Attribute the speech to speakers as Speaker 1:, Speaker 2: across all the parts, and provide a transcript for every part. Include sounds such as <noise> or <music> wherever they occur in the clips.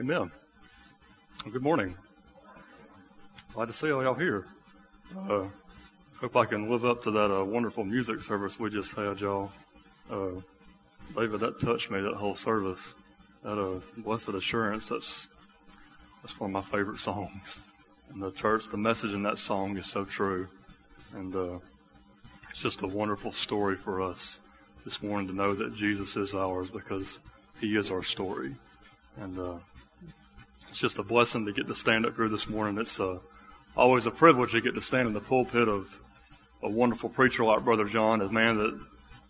Speaker 1: Amen. Well, good morning. Glad to see all y'all here. Uh, hope I can live up to that uh, wonderful music service we just had, y'all. Uh, David, that touched me, that whole service. That uh, Blessed Assurance, that's, that's one of my favorite songs. And the church, the message in that song is so true. And uh, it's just a wonderful story for us this morning to know that Jesus is ours because he is our story. And uh, it's just a blessing to get to stand up here this morning. It's uh, always a privilege to get to stand in the pulpit of a wonderful preacher like Brother John, a man that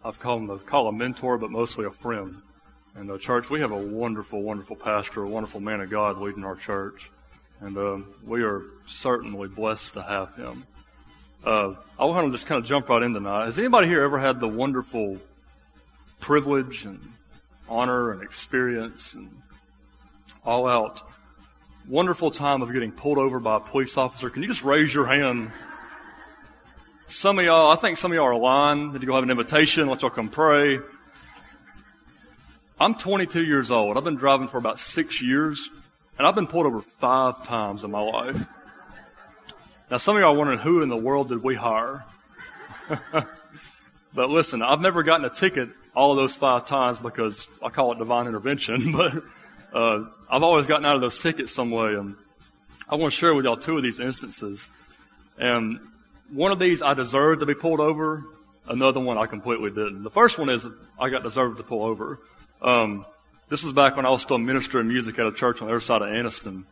Speaker 1: I've called him, a mentor, but mostly a friend. And the church, we have a wonderful, wonderful pastor, a wonderful man of God leading our church. And uh, we are certainly blessed to have him. Uh, I want to just kind of jump right in tonight. Has anybody here ever had the wonderful privilege and honor and experience and all out wonderful time of getting pulled over by a police officer. Can you just raise your hand? Some of y'all, I think some of y'all are lying. Did you go have an invitation? Let y'all come pray. I'm 22 years old. I've been driving for about six years, and I've been pulled over five times in my life. Now, some of y'all are wondering who in the world did we hire? <laughs> but listen, I've never gotten a ticket all of those five times because I call it divine intervention, <laughs> but uh, I've always gotten out of those tickets some way. And I want to share with y'all two of these instances. And one of these I deserved to be pulled over. Another one I completely didn't. The first one is I got deserved to pull over. Um, this was back when I was still ministering music at a church on the other side of Anniston.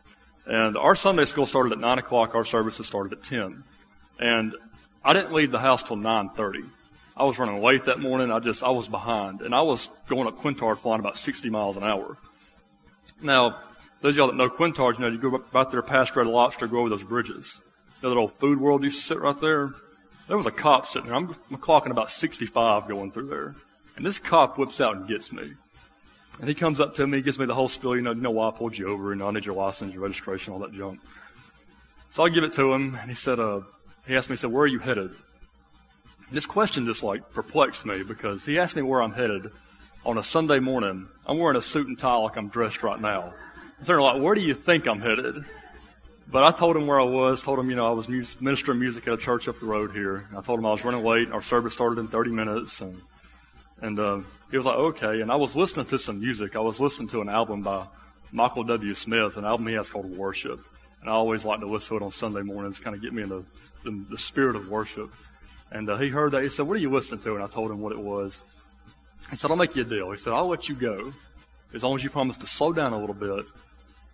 Speaker 1: And our Sunday school started at 9 o'clock. Our services started at 10. And I didn't leave the house till 9.30. I was running late that morning. I just, I was behind. And I was going up Quintard flying about 60 miles an hour. Now, those of y'all that know Quintard, you know, you go out there past Red Lobster, go over those bridges. You know, that old food world used to sit right there? There was a cop sitting there. I'm, I'm clocking about 65 going through there. And this cop whips out and gets me. And he comes up to me, gives me the whole spiel, you know, you know why I pulled you over, and I need your license, your registration, all that junk. So I give it to him, and he said, uh, he asked me, he said, where are you headed? This question just like perplexed me because he asked me where I'm headed on a Sunday morning. I'm wearing a suit and tie like I'm dressed right now. They're like, where do you think I'm headed? But I told him where I was, told him, you know, I was ministering music at a church up the road here. And I told him I was running late. Our service started in 30 minutes. And, and, uh, he was like, okay. And I was listening to some music. I was listening to an album by Michael W. Smith, an album he has called Worship. And I always like to listen to it on Sunday mornings, kind of get me in the, the, the spirit of worship. And uh, he heard that. He said, what are you listening to? And I told him what it was. He said, I'll make you a deal. He said, I'll let you go as long as you promise to slow down a little bit,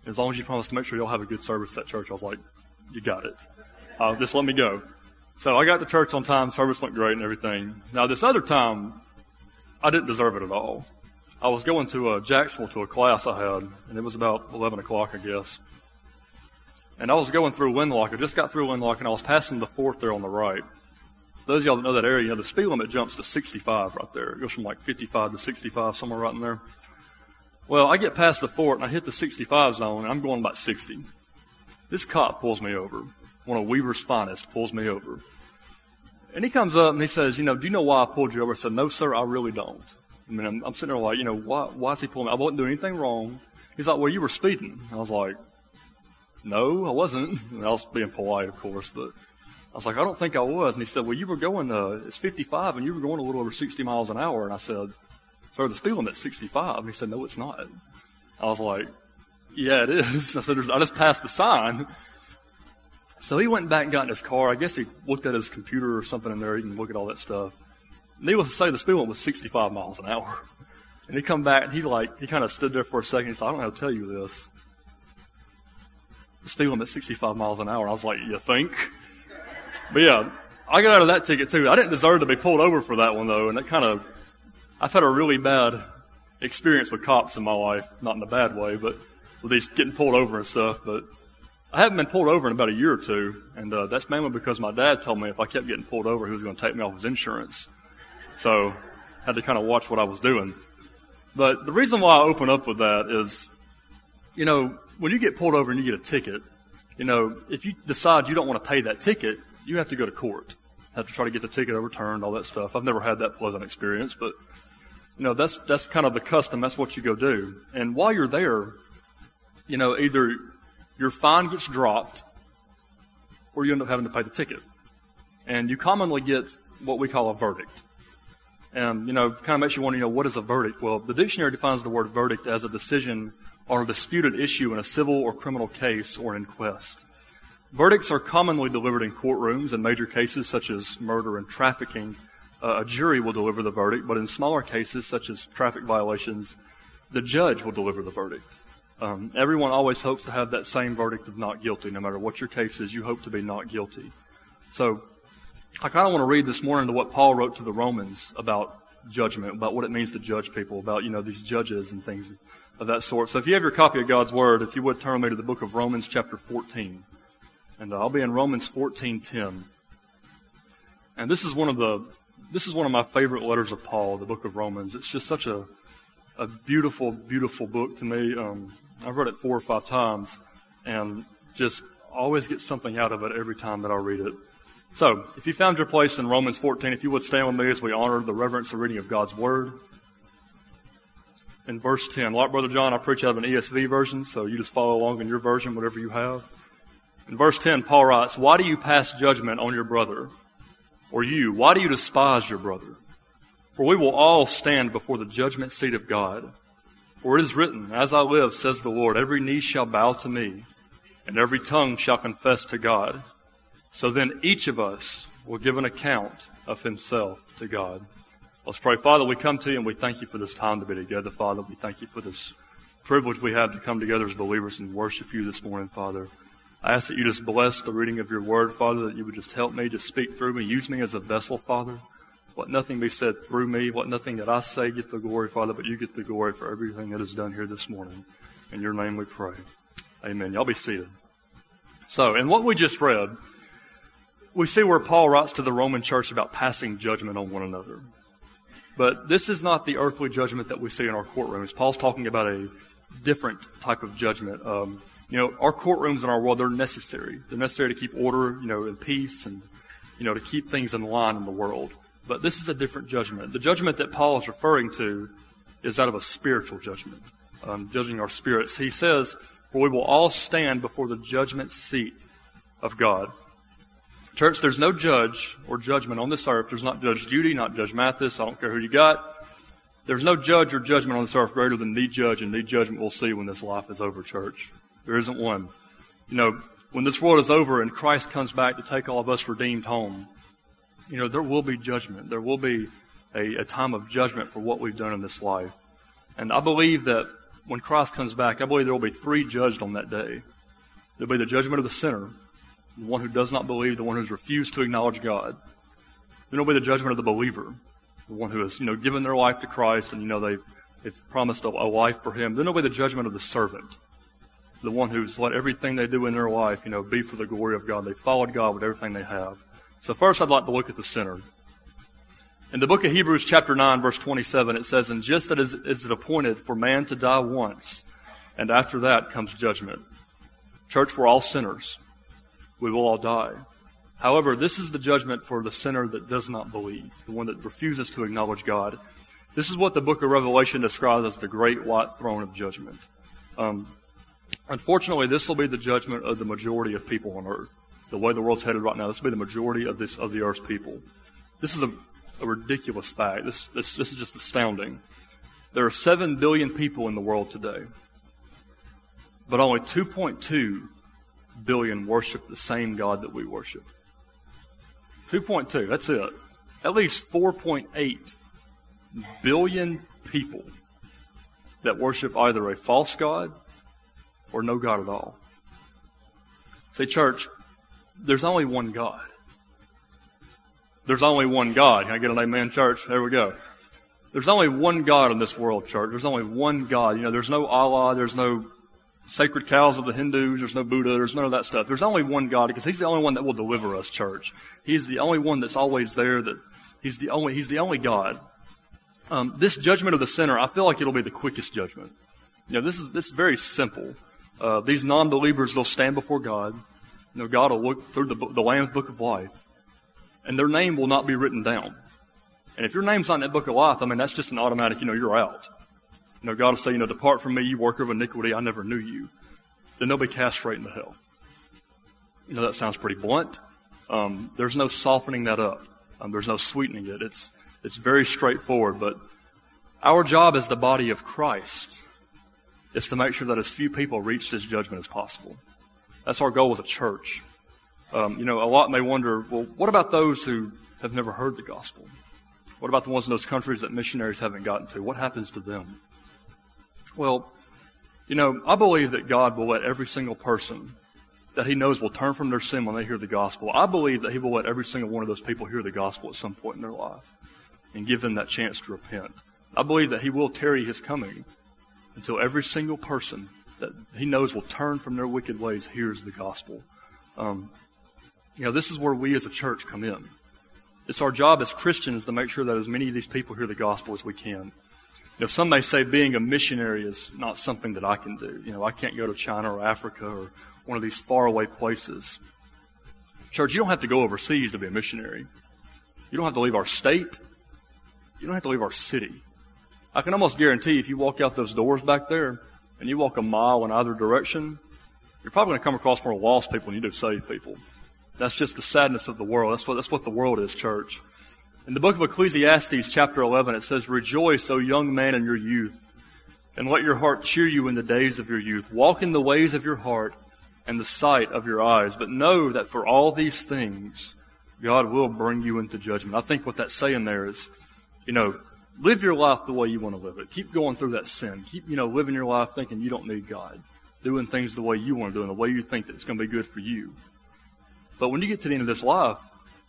Speaker 1: as long as you promise to make sure you'll have a good service at church. I was like, you got it. Uh, just let me go. So I got to church on time. Service went great and everything. Now this other time, I didn't deserve it at all. I was going to uh, Jacksonville to a class I had, and it was about 11 o'clock, I guess. And I was going through Windlock. I just got through Windlock, and I was passing the fourth there on the right. Those of y'all that know that area, you know, the speed limit jumps to 65 right there. It goes from like 55 to 65, somewhere right in there. Well, I get past the fort and I hit the 65 zone and I'm going about 60. This cop pulls me over. One of Weaver's finest pulls me over. And he comes up and he says, you know, do you know why I pulled you over? I said, no, sir, I really don't. I mean, I'm, I'm sitting there like, you know, why, why is he pulling me? I wasn't doing anything wrong. He's like, well, you were speeding. I was like, no, I wasn't. And <laughs> I was being polite, of course, but I was like, I don't think I was. And he said, Well, you were going, uh, it's 55 and you were going a little over 60 miles an hour. And I said, Sir, the speed limit's 65. And he said, No, it's not. I was like, Yeah, it is. <laughs> I said, I just passed the sign. So he went back and got in his car. I guess he looked at his computer or something in there. He can look at all that stuff. Needless to say, the speed limit was 65 miles an hour. <laughs> And he come back and he like, he kind of stood there for a second. He said, I don't know how to tell you this. The speed limit 65 miles an hour. I was like, you think? But yeah, I got out of that ticket too. I didn't deserve to be pulled over for that one though, and that kind of, I've had a really bad experience with cops in my life, not in a bad way, but with these getting pulled over and stuff. But I haven't been pulled over in about a year or two, and uh, that's mainly because my dad told me if I kept getting pulled over, he was going to take me off his insurance. So I had to kind of watch what I was doing. But the reason why I open up with that is, you know, when you get pulled over and you get a ticket, you know, if you decide you don't want to pay that ticket, you have to go to court, have to try to get the ticket overturned, all that stuff. I've never had that pleasant experience, but you know that's that's kind of the custom. That's what you go do. And while you're there, you know, either your fine gets dropped or you end up having to pay the ticket. And you commonly get what we call a verdict. And, you know, kind of makes you wonder, you know, what is a verdict? Well, the dictionary defines the word verdict as a decision or a disputed issue in a civil or criminal case or inquest. Verdicts are commonly delivered in courtrooms in major cases such as murder and trafficking. Uh, a jury will deliver the verdict, but in smaller cases such as traffic violations, the judge will deliver the verdict. Um, everyone always hopes to have that same verdict of not guilty, no matter what your case is. You hope to be not guilty. So, I kind of want to read this morning to what Paul wrote to the Romans about judgment, about what it means to judge people, about you know these judges and things of that sort. So, if you have your copy of God's Word, if you would turn me to the book of Romans, chapter 14, and I'll be in Romans 14:10. And this is one of the this is one of my favorite letters of Paul, the book of Romans. It's just such a a beautiful, beautiful book to me. Um, I've read it four or five times and just always get something out of it every time that I read it. So, if you found your place in Romans 14, if you would stand with me as we honor the reverence and reading of God's Word. In verse 10, like Brother John, I preach out of an ESV version, so you just follow along in your version, whatever you have. In verse 10, Paul writes, Why do you pass judgment on your brother? Or you, why do you despise your brother? For we will all stand before the judgment seat of God. For it is written, As I live, says the Lord, every knee shall bow to me, and every tongue shall confess to God. So then each of us will give an account of himself to God. Let's pray. Father, we come to you and we thank you for this time to be together, Father. We thank you for this privilege we have to come together as believers and worship you this morning, Father. I ask that you just bless the reading of your word, Father, that you would just help me to speak through me. Use me as a vessel, Father. Let nothing be said through me. Let nothing that I say get the glory, Father, but you get the glory for everything that is done here this morning. In your name we pray. Amen. Y'all be seated. So, in what we just read, we see where Paul writes to the Roman church about passing judgment on one another. But this is not the earthly judgment that we see in our courtrooms. Paul's talking about a different type of judgment. Um, you know, our courtrooms in our world, they're necessary. They're necessary to keep order, you know, and peace and, you know, to keep things in line in the world. But this is a different judgment. The judgment that Paul is referring to is that of a spiritual judgment, um, judging our spirits. He says, For we will all stand before the judgment seat of God. Church, there's no judge or judgment on this earth. There's not Judge Judy, not Judge Mathis. I don't care who you got. There's no judge or judgment on this earth greater than the judge and the judgment we'll see when this life is over, church. There isn't one. You know, when this world is over and Christ comes back to take all of us redeemed home, you know, there will be judgment. There will be a, a time of judgment for what we've done in this life. And I believe that when Christ comes back, I believe there will be three judged on that day. There'll be the judgment of the sinner, the one who does not believe, the one who's refused to acknowledge God. Then there'll be the judgment of the believer, the one who has, you know, given their life to Christ and, you know, they've, they've promised a, a life for Him. Then there'll be the judgment of the servant, the one who's let everything they do in their life, you know, be for the glory of God. They followed God with everything they have. So first I'd like to look at the sinner. In the book of Hebrews chapter 9 verse 27 it says, And just as is it appointed for man to die once, and after that comes judgment. Church, we're all sinners. We will all die. However, this is the judgment for the sinner that does not believe, the one that refuses to acknowledge God. This is what the book of Revelation describes as the great white throne of judgment. Um, unfortunately, this will be the judgment of the majority of people on earth the way the world's headed right now, this will be the majority of this of the earth's people. This is a, a ridiculous fact. This, this this is just astounding. There are seven billion people in the world today, but only 2.2 billion worship the same God that we worship. 2.2, that's it. At least 4.8 billion people that worship either a false God or no God at all. Say, church, there's only one God. There's only one God. Can I get an amen, church? There we go. There's only one God in this world, church. There's only one God. You know, there's no Allah. There's no sacred cows of the Hindus. There's no Buddha. There's none of that stuff. There's only one God because He's the only one that will deliver us, church. He's the only one that's always there. That He's the only. He's the only God. Um, this judgment of the sinner, I feel like it'll be the quickest judgment. You know, this is this is very simple. Uh, these non-believers, they'll stand before God. You know, God will look through the, the Lamb's book of life, and their name will not be written down. And if your name's not in that book of life, I mean, that's just an automatic, you know, you're out. You know, God will say, you know, depart from me, you worker of iniquity, I never knew you. Then they'll be cast straight into hell. You know, that sounds pretty blunt. Um, there's no softening that up. Um, there's no sweetening it. It's, it's very straightforward. But our job as the body of Christ is to make sure that as few people reach this judgment as possible. That's our goal as a church. Um, you know, a lot may wonder, well, what about those who have never heard the gospel? What about the ones in those countries that missionaries haven't gotten to? What happens to them? Well, you know, I believe that God will let every single person that He knows will turn from their sin when they hear the gospel. I believe that He will let every single one of those people hear the gospel at some point in their life and give them that chance to repent. I believe that He will tarry His coming until every single person that He knows will turn from their wicked ways hears the gospel. Um, you know, this is where we as a church come in. It's our job as Christians to make sure that as many of these people hear the gospel as we can. You know, some may say being a missionary is not something that I can do. You know, I can't go to China or Africa or one of these faraway places. Church, you don't have to go overseas to be a missionary. You don't have to leave our state. You don't have to leave our city. I can almost guarantee if you walk out those doors back there and you walk a mile in either direction, you're probably going to come across more lost people than you do saved people. That's just the sadness of the world. That's what, that's what the world is, church. In the book of Ecclesiastes, chapter 11, it says, Rejoice, O young man, in your youth, and let your heart cheer you in the days of your youth. Walk in the ways of your heart and the sight of your eyes. But know that for all these things, God will bring you into judgment. I think what that's saying there is, you know, live your life the way you want to live it. Keep going through that sin. Keep, you know, living your life thinking you don't need God. Doing things the way you want to do and the way you think that it's going to be good for you. But when you get to the end of this life,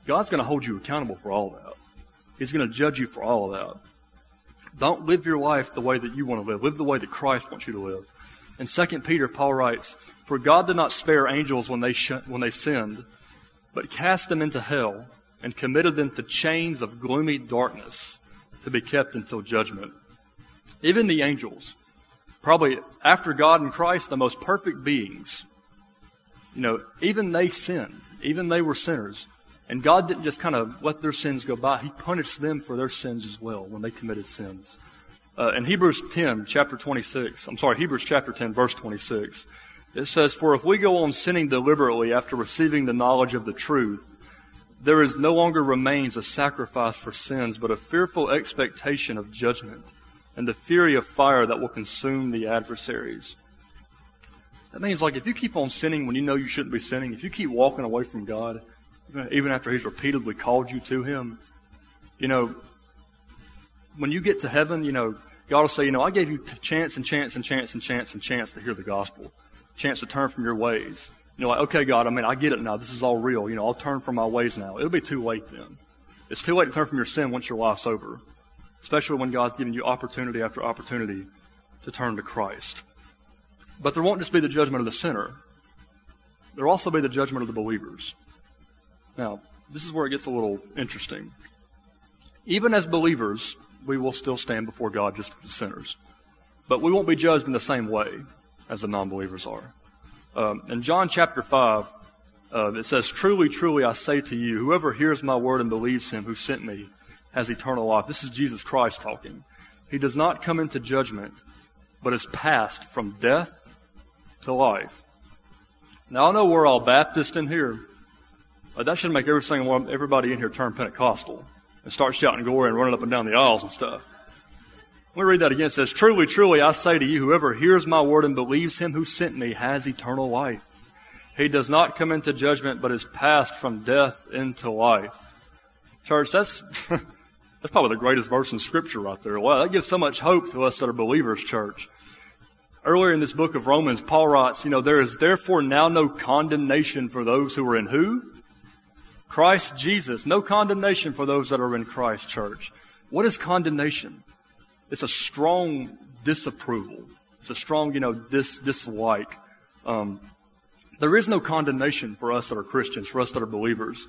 Speaker 1: God's going to hold you accountable for all that. He's going to judge you for all of that. Don't live your life the way that you want to live. Live the way that Christ wants you to live. In 2 Peter, Paul writes, For God did not spare angels when they, sh- when they sinned, but cast them into hell and committed them to chains of gloomy darkness to be kept until judgment. Even the angels, probably after God and Christ, the most perfect beings, you know, even they sinned. Even they were sinners. And God didn't just kind of let their sins go by. He punished them for their sins as well when they committed sins. Uh, in Hebrews 10, chapter 26, I'm sorry, Hebrews chapter 10, verse 26, it says, For if we go on sinning deliberately after receiving the knowledge of the truth, there is no longer remains a sacrifice for sins, but a fearful expectation of judgment and the fury of fire that will consume the adversaries. That means, like, if you keep on sinning when you know you shouldn't be sinning, if you keep walking away from God, even after He's repeatedly called you to Him, you know, when you get to heaven, you know, God will say, you know, I gave you chance and chance and chance and chance and chance to hear the gospel, chance to turn from your ways. You know, like, okay, God, I mean, I get it now. This is all real. You know, I'll turn from my ways now. It'll be too late then. It's too late to turn from your sin once your life's over, especially when God's giving you opportunity after opportunity to turn to Christ. But there won't just be the judgment of the sinner. There'll also be the judgment of the believers. Now, this is where it gets a little interesting. Even as believers, we will still stand before God just as sinners. But we won't be judged in the same way as the non believers are. Um, in John chapter 5, uh, it says, Truly, truly, I say to you, whoever hears my word and believes him who sent me has eternal life. This is Jesus Christ talking. He does not come into judgment, but is passed from death to life. Now, I know we're all Baptist in here, but that should make every single one, everybody in here turn Pentecostal and start shouting glory and running up and down the aisles and stuff. Let me read that again. It says, Truly, truly, I say to you, whoever hears my word and believes him who sent me has eternal life. He does not come into judgment, but is passed from death into life. Church, that's, <laughs> that's probably the greatest verse in Scripture right there. Wow, that gives so much hope to us that are believers, church. Earlier in this book of Romans, Paul writes, you know, there is therefore now no condemnation for those who are in who? Christ Jesus. No condemnation for those that are in Christ, church. What is condemnation? It's a strong disapproval. It's a strong, you know, dis, dislike. Um, there is no condemnation for us that are Christians, for us that are believers.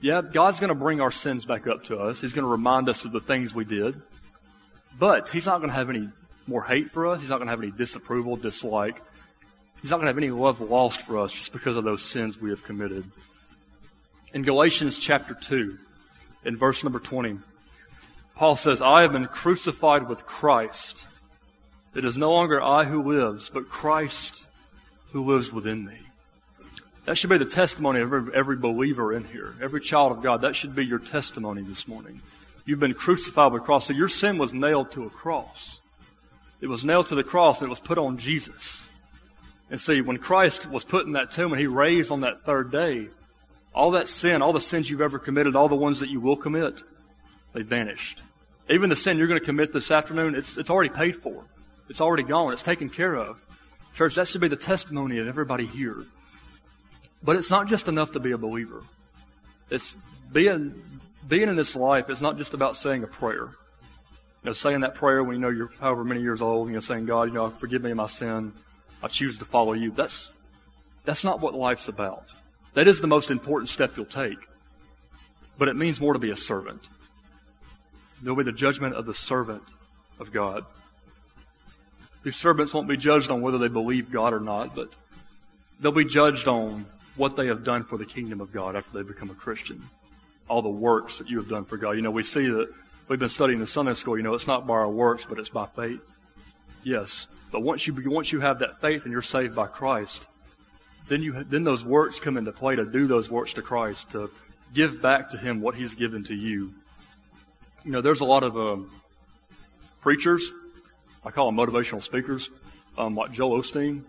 Speaker 1: Yeah, God's going to bring our sins back up to us. He's going to remind us of the things we did. But He's not going to have any more hate for us. He's not going to have any disapproval, dislike. He's not going to have any love lost for us just because of those sins we have committed. In Galatians chapter 2, in verse number 20, Paul says, I have been crucified with Christ. It is no longer I who lives, but Christ who lives within me. That should be the testimony of every, every believer in here, every child of God. That should be your testimony this morning. You've been crucified with Christ. So your sin was nailed to a cross. It was nailed to the cross and it was put on Jesus. And see, when Christ was put in that tomb and he raised on that third day, all that sin, all the sins you've ever committed, all the ones that you will commit, they vanished. Even the sin you're going to commit this afternoon, it's, it's already paid for. It's already gone. It's taken care of. Church, that should be the testimony of everybody here. But it's not just enough to be a believer. It's being, being in this life is not just about saying a prayer. You know, saying that prayer when you know you're however many years old, you know, saying, God, you know, forgive me my sin. I choose to follow you. That's, that's not what life's about. That is the most important step you'll take. But it means more to be a servant. There'll be the judgment of the servant of God. These servants won't be judged on whether they believe God or not, but they'll be judged on what they have done for the kingdom of God after they become a Christian. All the works that you have done for God. You know, we see that we've been studying the Sunday school, you know, it's not by our works, but it's by faith. Yes. But once you, once you have that faith and you're saved by Christ, then you, then those works come into play to do those works to Christ, to give back to Him what He's given to you. You know, there's a lot of um, preachers, I call them motivational speakers, um, like Joel Osteen,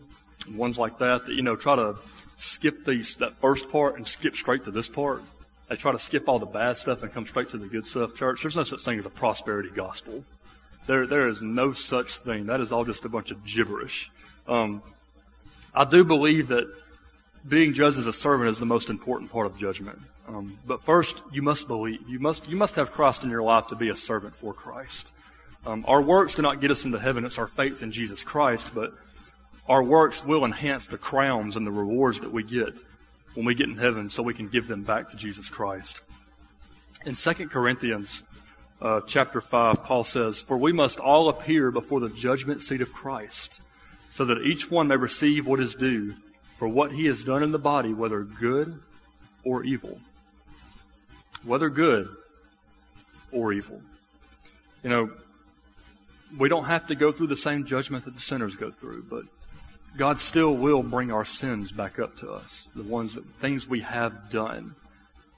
Speaker 1: ones like that, that, you know, try to skip these, that first part and skip straight to this part. They try to skip all the bad stuff and come straight to the good stuff. Church, there's no such thing as a prosperity gospel. There, there is no such thing. That is all just a bunch of gibberish. Um, I do believe that being judged as a servant is the most important part of judgment. Um, but first, you must believe. You must, you must have Christ in your life to be a servant for Christ. Um, our works do not get us into heaven. It's our faith in Jesus Christ, but our works will enhance the crowns and the rewards that we get when we get in heaven so we can give them back to Jesus Christ. In 2 Corinthians uh, chapter 5, Paul says, For we must all appear before the judgment seat of Christ, so that each one may receive what is due for what he has done in the body, whether good or evil. Whether good or evil. You know, we don't have to go through the same judgment that the sinners go through, but God still will bring our sins back up to us, the ones that, things we have done.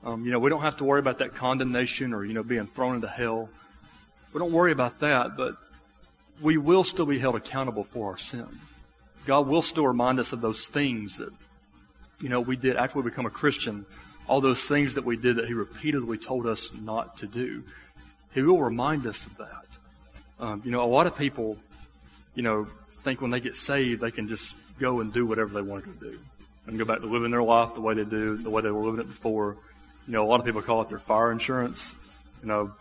Speaker 1: Um, you know, we don't have to worry about that condemnation or, you know, being thrown into hell. We don't worry about that, but we will still be held accountable for our sin. God will still remind us of those things that, you know, we did after we become a Christian, all those things that we did that He repeatedly told us not to do. He will remind us of that. Um, you know, a lot of people, you know, think when they get saved, they can just go and do whatever they want to do and go back to living their life the way they do, the way they were living it before. You know, a lot of people call it their fire insurance. You know,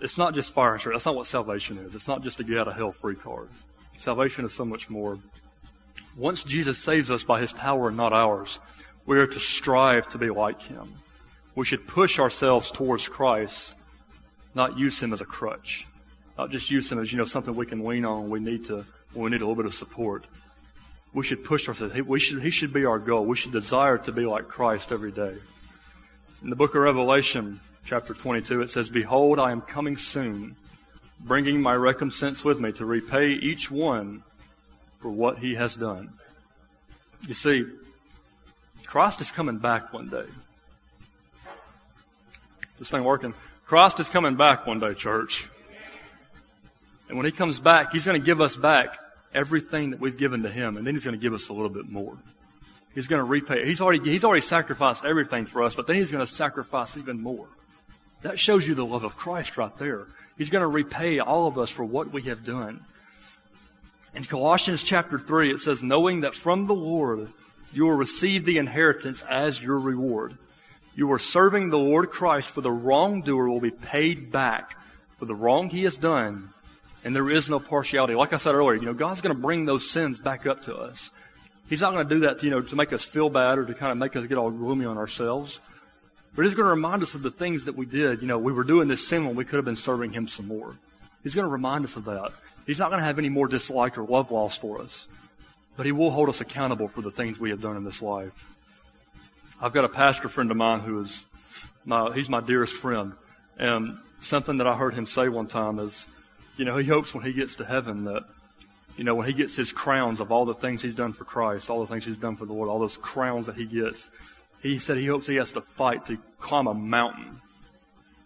Speaker 1: it's not just fire insurance. That's not what salvation is. It's not just a get out of hell free card. Salvation is so much more. Once Jesus saves us by his power and not ours, we are to strive to be like him. We should push ourselves towards Christ, not use him as a crutch. Not just use him as, you know, something we can lean on. We need to we need a little bit of support. We should push ourselves. We should, he should be our goal. We should desire to be like Christ every day. In the book of Revelation, chapter 22, it says, Behold, I am coming soon, bringing my recompense with me to repay each one for what he has done. You see, Christ is coming back one day. This thing working? Christ is coming back one day, church. And when he comes back, he's going to give us back everything that we've given to him, and then he's going to give us a little bit more. He's going to repay. He's already, he's already sacrificed everything for us, but then he's going to sacrifice even more. That shows you the love of Christ right there. He's going to repay all of us for what we have done. In Colossians chapter 3, it says, Knowing that from the Lord you will receive the inheritance as your reward. You are serving the Lord Christ, for the wrongdoer will be paid back for the wrong he has done and there is no partiality. Like I said earlier, you know, God's going to bring those sins back up to us. He's not going to do that, to, you know, to make us feel bad or to kind of make us get all gloomy on ourselves. But He's going to remind us of the things that we did. You know, we were doing this sin when we could have been serving Him some more. He's going to remind us of that. He's not going to have any more dislike or love lost for us. But He will hold us accountable for the things we have done in this life. I've got a pastor friend of mine who is my, he's my dearest friend. And something that I heard him say one time is, you know, he hopes when he gets to heaven that you know, when he gets his crowns of all the things he's done for Christ, all the things he's done for the Lord, all those crowns that he gets, he said he hopes he has to fight to climb a mountain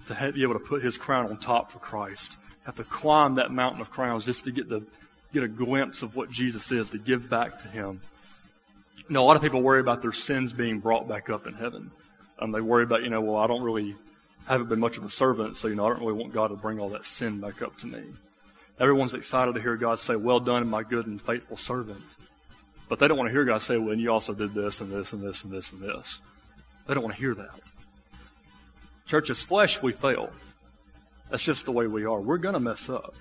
Speaker 1: to have, be able to put his crown on top for Christ. Have to climb that mountain of crowns just to get the get a glimpse of what Jesus is, to give back to him. You know, a lot of people worry about their sins being brought back up in heaven. Um, they worry about, you know, well, I don't really haven't been much of a servant, so you know, I don't really want God to bring all that sin back up to me. Everyone's excited to hear God say, "Well done, my good and faithful servant," but they don't want to hear God say, "Well, and you also did this and this and this and this and this." They don't want to hear that. Church, as flesh, we fail. That's just the way we are. We're going to mess up.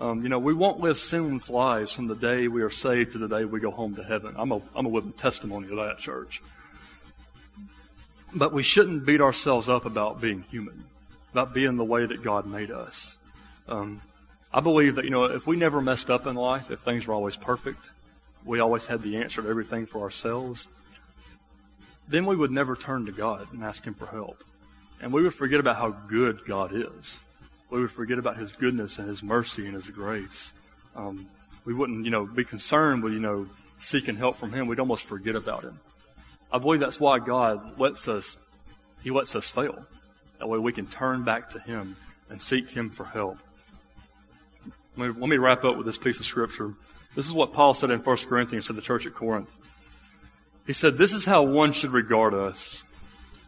Speaker 1: Um, you know, we won't live sinless lives from the day we are saved to the day we go home to heaven. I'm a, I'm a living testimony of that, church. But we shouldn't beat ourselves up about being human, about being the way that God made us. Um, I believe that, you know, if we never messed up in life, if things were always perfect, we always had the answer to everything for ourselves, then we would never turn to God and ask Him for help. And we would forget about how good God is. We would forget about His goodness and His mercy and His grace. Um, we wouldn't, you know, be concerned with, you know, seeking help from Him. We'd almost forget about Him. I believe that's why God lets us, He lets us fail. That way we can turn back to Him and seek Him for help. Let me, let me wrap up with this piece of scripture. This is what Paul said in 1 Corinthians to the church at Corinth. He said, This is how one should regard us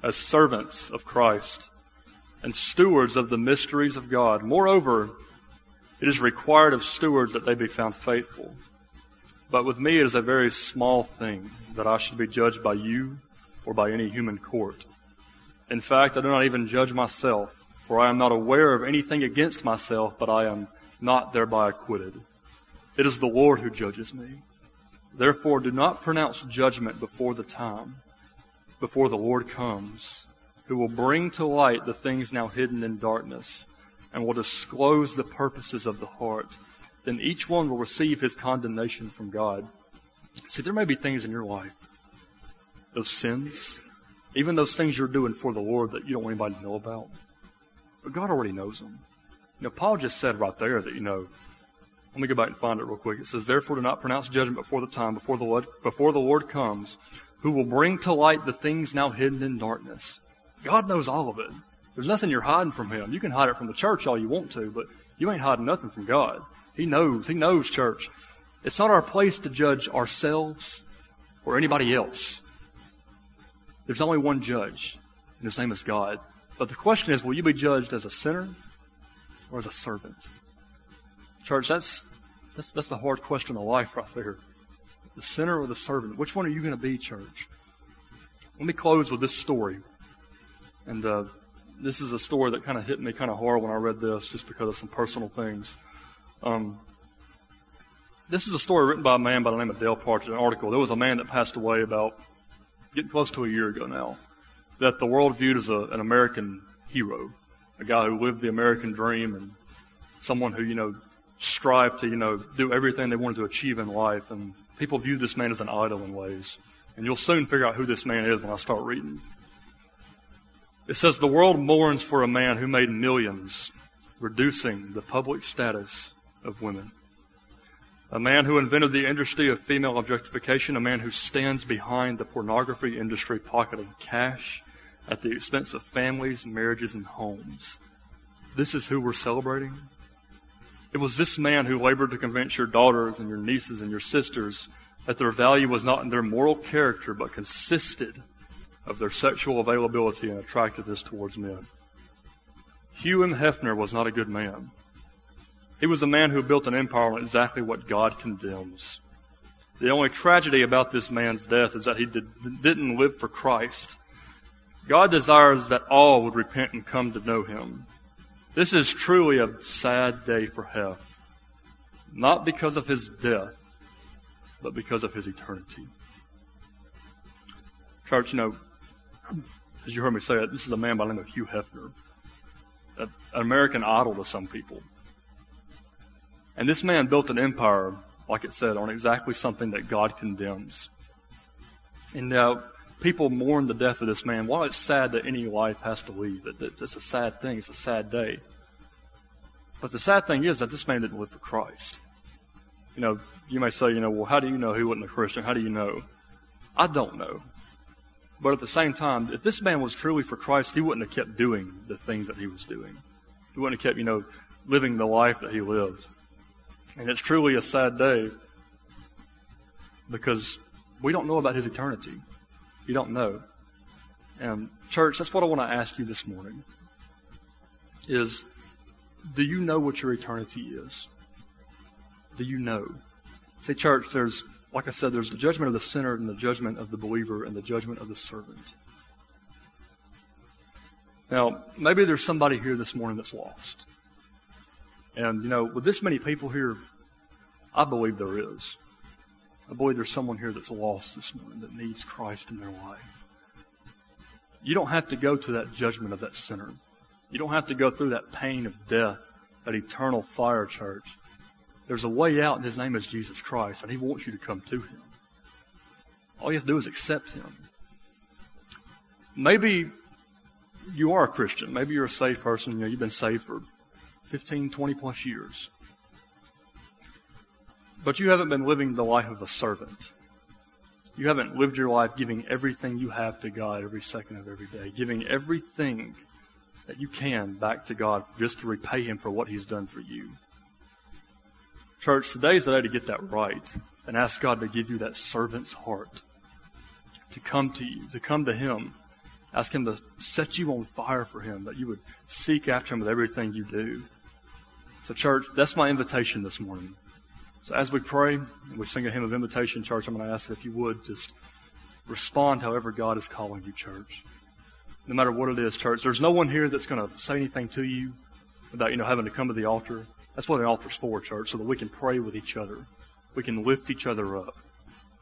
Speaker 1: as servants of Christ and stewards of the mysteries of God. Moreover, it is required of stewards that they be found faithful. But with me it is a very small thing that I should be judged by you or by any human court. In fact, I do not even judge myself, for I am not aware of anything against myself, but I am not thereby acquitted. It is the Lord who judges me. Therefore, do not pronounce judgment before the time, before the Lord comes, who will bring to light the things now hidden in darkness, and will disclose the purposes of the heart. Then each one will receive his condemnation from God. See, there may be things in your life, those sins, even those things you're doing for the Lord that you don't want anybody to know about. But God already knows them. You know, Paul just said right there that, you know, let me go back and find it real quick. It says, Therefore do not pronounce judgment before the time, before the Lord, before the Lord comes, who will bring to light the things now hidden in darkness. God knows all of it. There's nothing you're hiding from Him. You can hide it from the church all you want to, but you ain't hiding nothing from God. He knows. He knows, church. It's not our place to judge ourselves or anybody else. There's only one judge, and his name is God. But the question is, will you be judged as a sinner or as a servant? Church, that's, that's, that's the hard question of life right there. The sinner or the servant? Which one are you going to be, church? Let me close with this story. And uh, this is a story that kind of hit me kind of hard when I read this, just because of some personal things. Um, this is a story written by a man by the name of Dale Partridge, an article. There was a man that passed away about getting close to a year ago now, that the world viewed as a, an American hero, a guy who lived the American dream and someone who, you know, strived to, you know, do everything they wanted to achieve in life. And people viewed this man as an idol in ways. And you'll soon figure out who this man is when I start reading. It says, The world mourns for a man who made millions, reducing the public status of women. A man who invented the industry of female objectification, a man who stands behind the pornography industry pocketing cash at the expense of families, marriages, and homes. This is who we're celebrating. It was this man who labored to convince your daughters and your nieces and your sisters that their value was not in their moral character, but consisted of their sexual availability and attractiveness towards men. Hugh M. Hefner was not a good man. He was a man who built an empire on exactly what God condemns. The only tragedy about this man's death is that he did, didn't live for Christ. God desires that all would repent and come to know him. This is truly a sad day for Hef. Not because of his death, but because of his eternity. Church, you know, as you heard me say it, this is a man by the name of Hugh Hefner, an American idol to some people. And this man built an empire, like it said, on exactly something that God condemns. And now people mourn the death of this man. While it's sad that any life has to leave, it's a sad thing. It's a sad day. But the sad thing is that this man didn't live for Christ. You know, you may say, you know, well, how do you know he wasn't a Christian? How do you know? I don't know. But at the same time, if this man was truly for Christ, he wouldn't have kept doing the things that he was doing. He wouldn't have kept, you know, living the life that he lived. And it's truly a sad day because we don't know about his eternity. You don't know. And church, that's what I want to ask you this morning. Is do you know what your eternity is? Do you know? See, church, there's like I said, there's the judgment of the sinner and the judgment of the believer and the judgment of the servant. Now, maybe there's somebody here this morning that's lost. And, you know, with this many people here, I believe there is. I believe there's someone here that's lost this morning that needs Christ in their life. You don't have to go to that judgment of that sinner. You don't have to go through that pain of death, that eternal fire, church. There's a way out, and His name is Jesus Christ, and He wants you to come to Him. All you have to do is accept Him. Maybe you are a Christian. Maybe you're a saved person. You know, you've been saved for 15, 20 plus years. But you haven't been living the life of a servant. You haven't lived your life giving everything you have to God every second of every day, giving everything that you can back to God just to repay Him for what He's done for you. Church, today's the day to get that right and ask God to give you that servant's heart to come to you, to come to Him. Ask Him to set you on fire for Him, that you would seek after Him with everything you do. So, church, that's my invitation this morning. So, as we pray and we sing a hymn of invitation, church, I'm going to ask that if you would just respond however God is calling you, church. No matter what it is, church, there's no one here that's going to say anything to you without, you know, having to come to the altar. That's what an altar's for, church, so that we can pray with each other. We can lift each other up.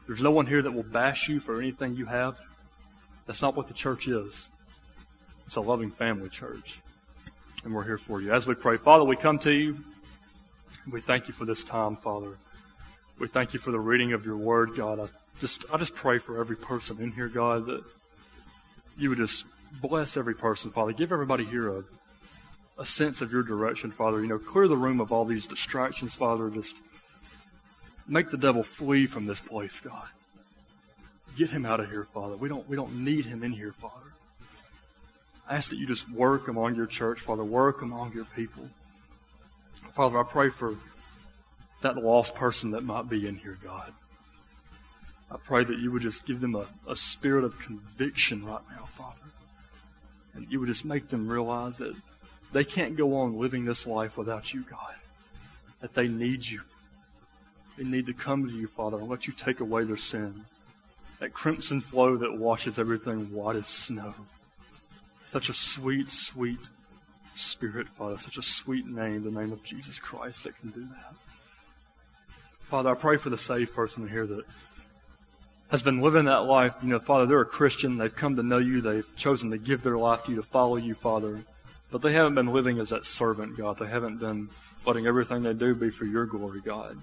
Speaker 1: There's no one here that will bash you for anything you have. That's not what the church is. It's a loving family church. And we're here for you. As we pray, Father, we come to you. We thank you for this time, Father. We thank you for the reading of your word, God. I just I just pray for every person in here, God, that you would just bless every person, Father. Give everybody here a a sense of your direction, Father. You know, clear the room of all these distractions, Father. Just make the devil flee from this place, God. Get him out of here, Father. We don't we don't need him in here, Father. I ask that you just work among your church, Father. Work among your people. Father, I pray for that lost person that might be in here, God. I pray that you would just give them a, a spirit of conviction right now, Father. And you would just make them realize that they can't go on living this life without you, God. That they need you. They need to come to you, Father, and let you take away their sin. That crimson flow that washes everything white as snow. Such a sweet, sweet Spirit, Father. Such a sweet name, the name of Jesus Christ, that can do that. Father, I pray for the saved person here that has been living that life. You know, Father, they're a Christian. They've come to know you. They've chosen to give their life to you, to follow you, Father. But they haven't been living as that servant, God. They haven't been letting everything they do be for your glory, God.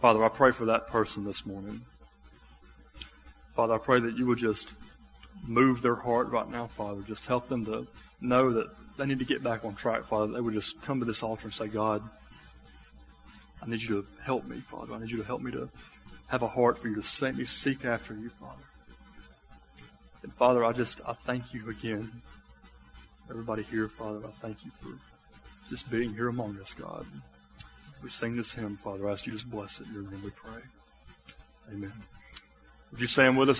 Speaker 1: Father, I pray for that person this morning. Father, I pray that you would just move their heart right now, Father. Just help them to know that they need to get back on track, Father. They would just come to this altar and say, God, I need you to help me, Father. I need you to help me to have a heart for you, to set me seek after you, Father. And Father, I just, I thank you again everybody here, Father, I thank you for just being here among us, God. We sing this hymn, Father, I ask you to just bless it in your name, we pray. Amen. Would you stand with us?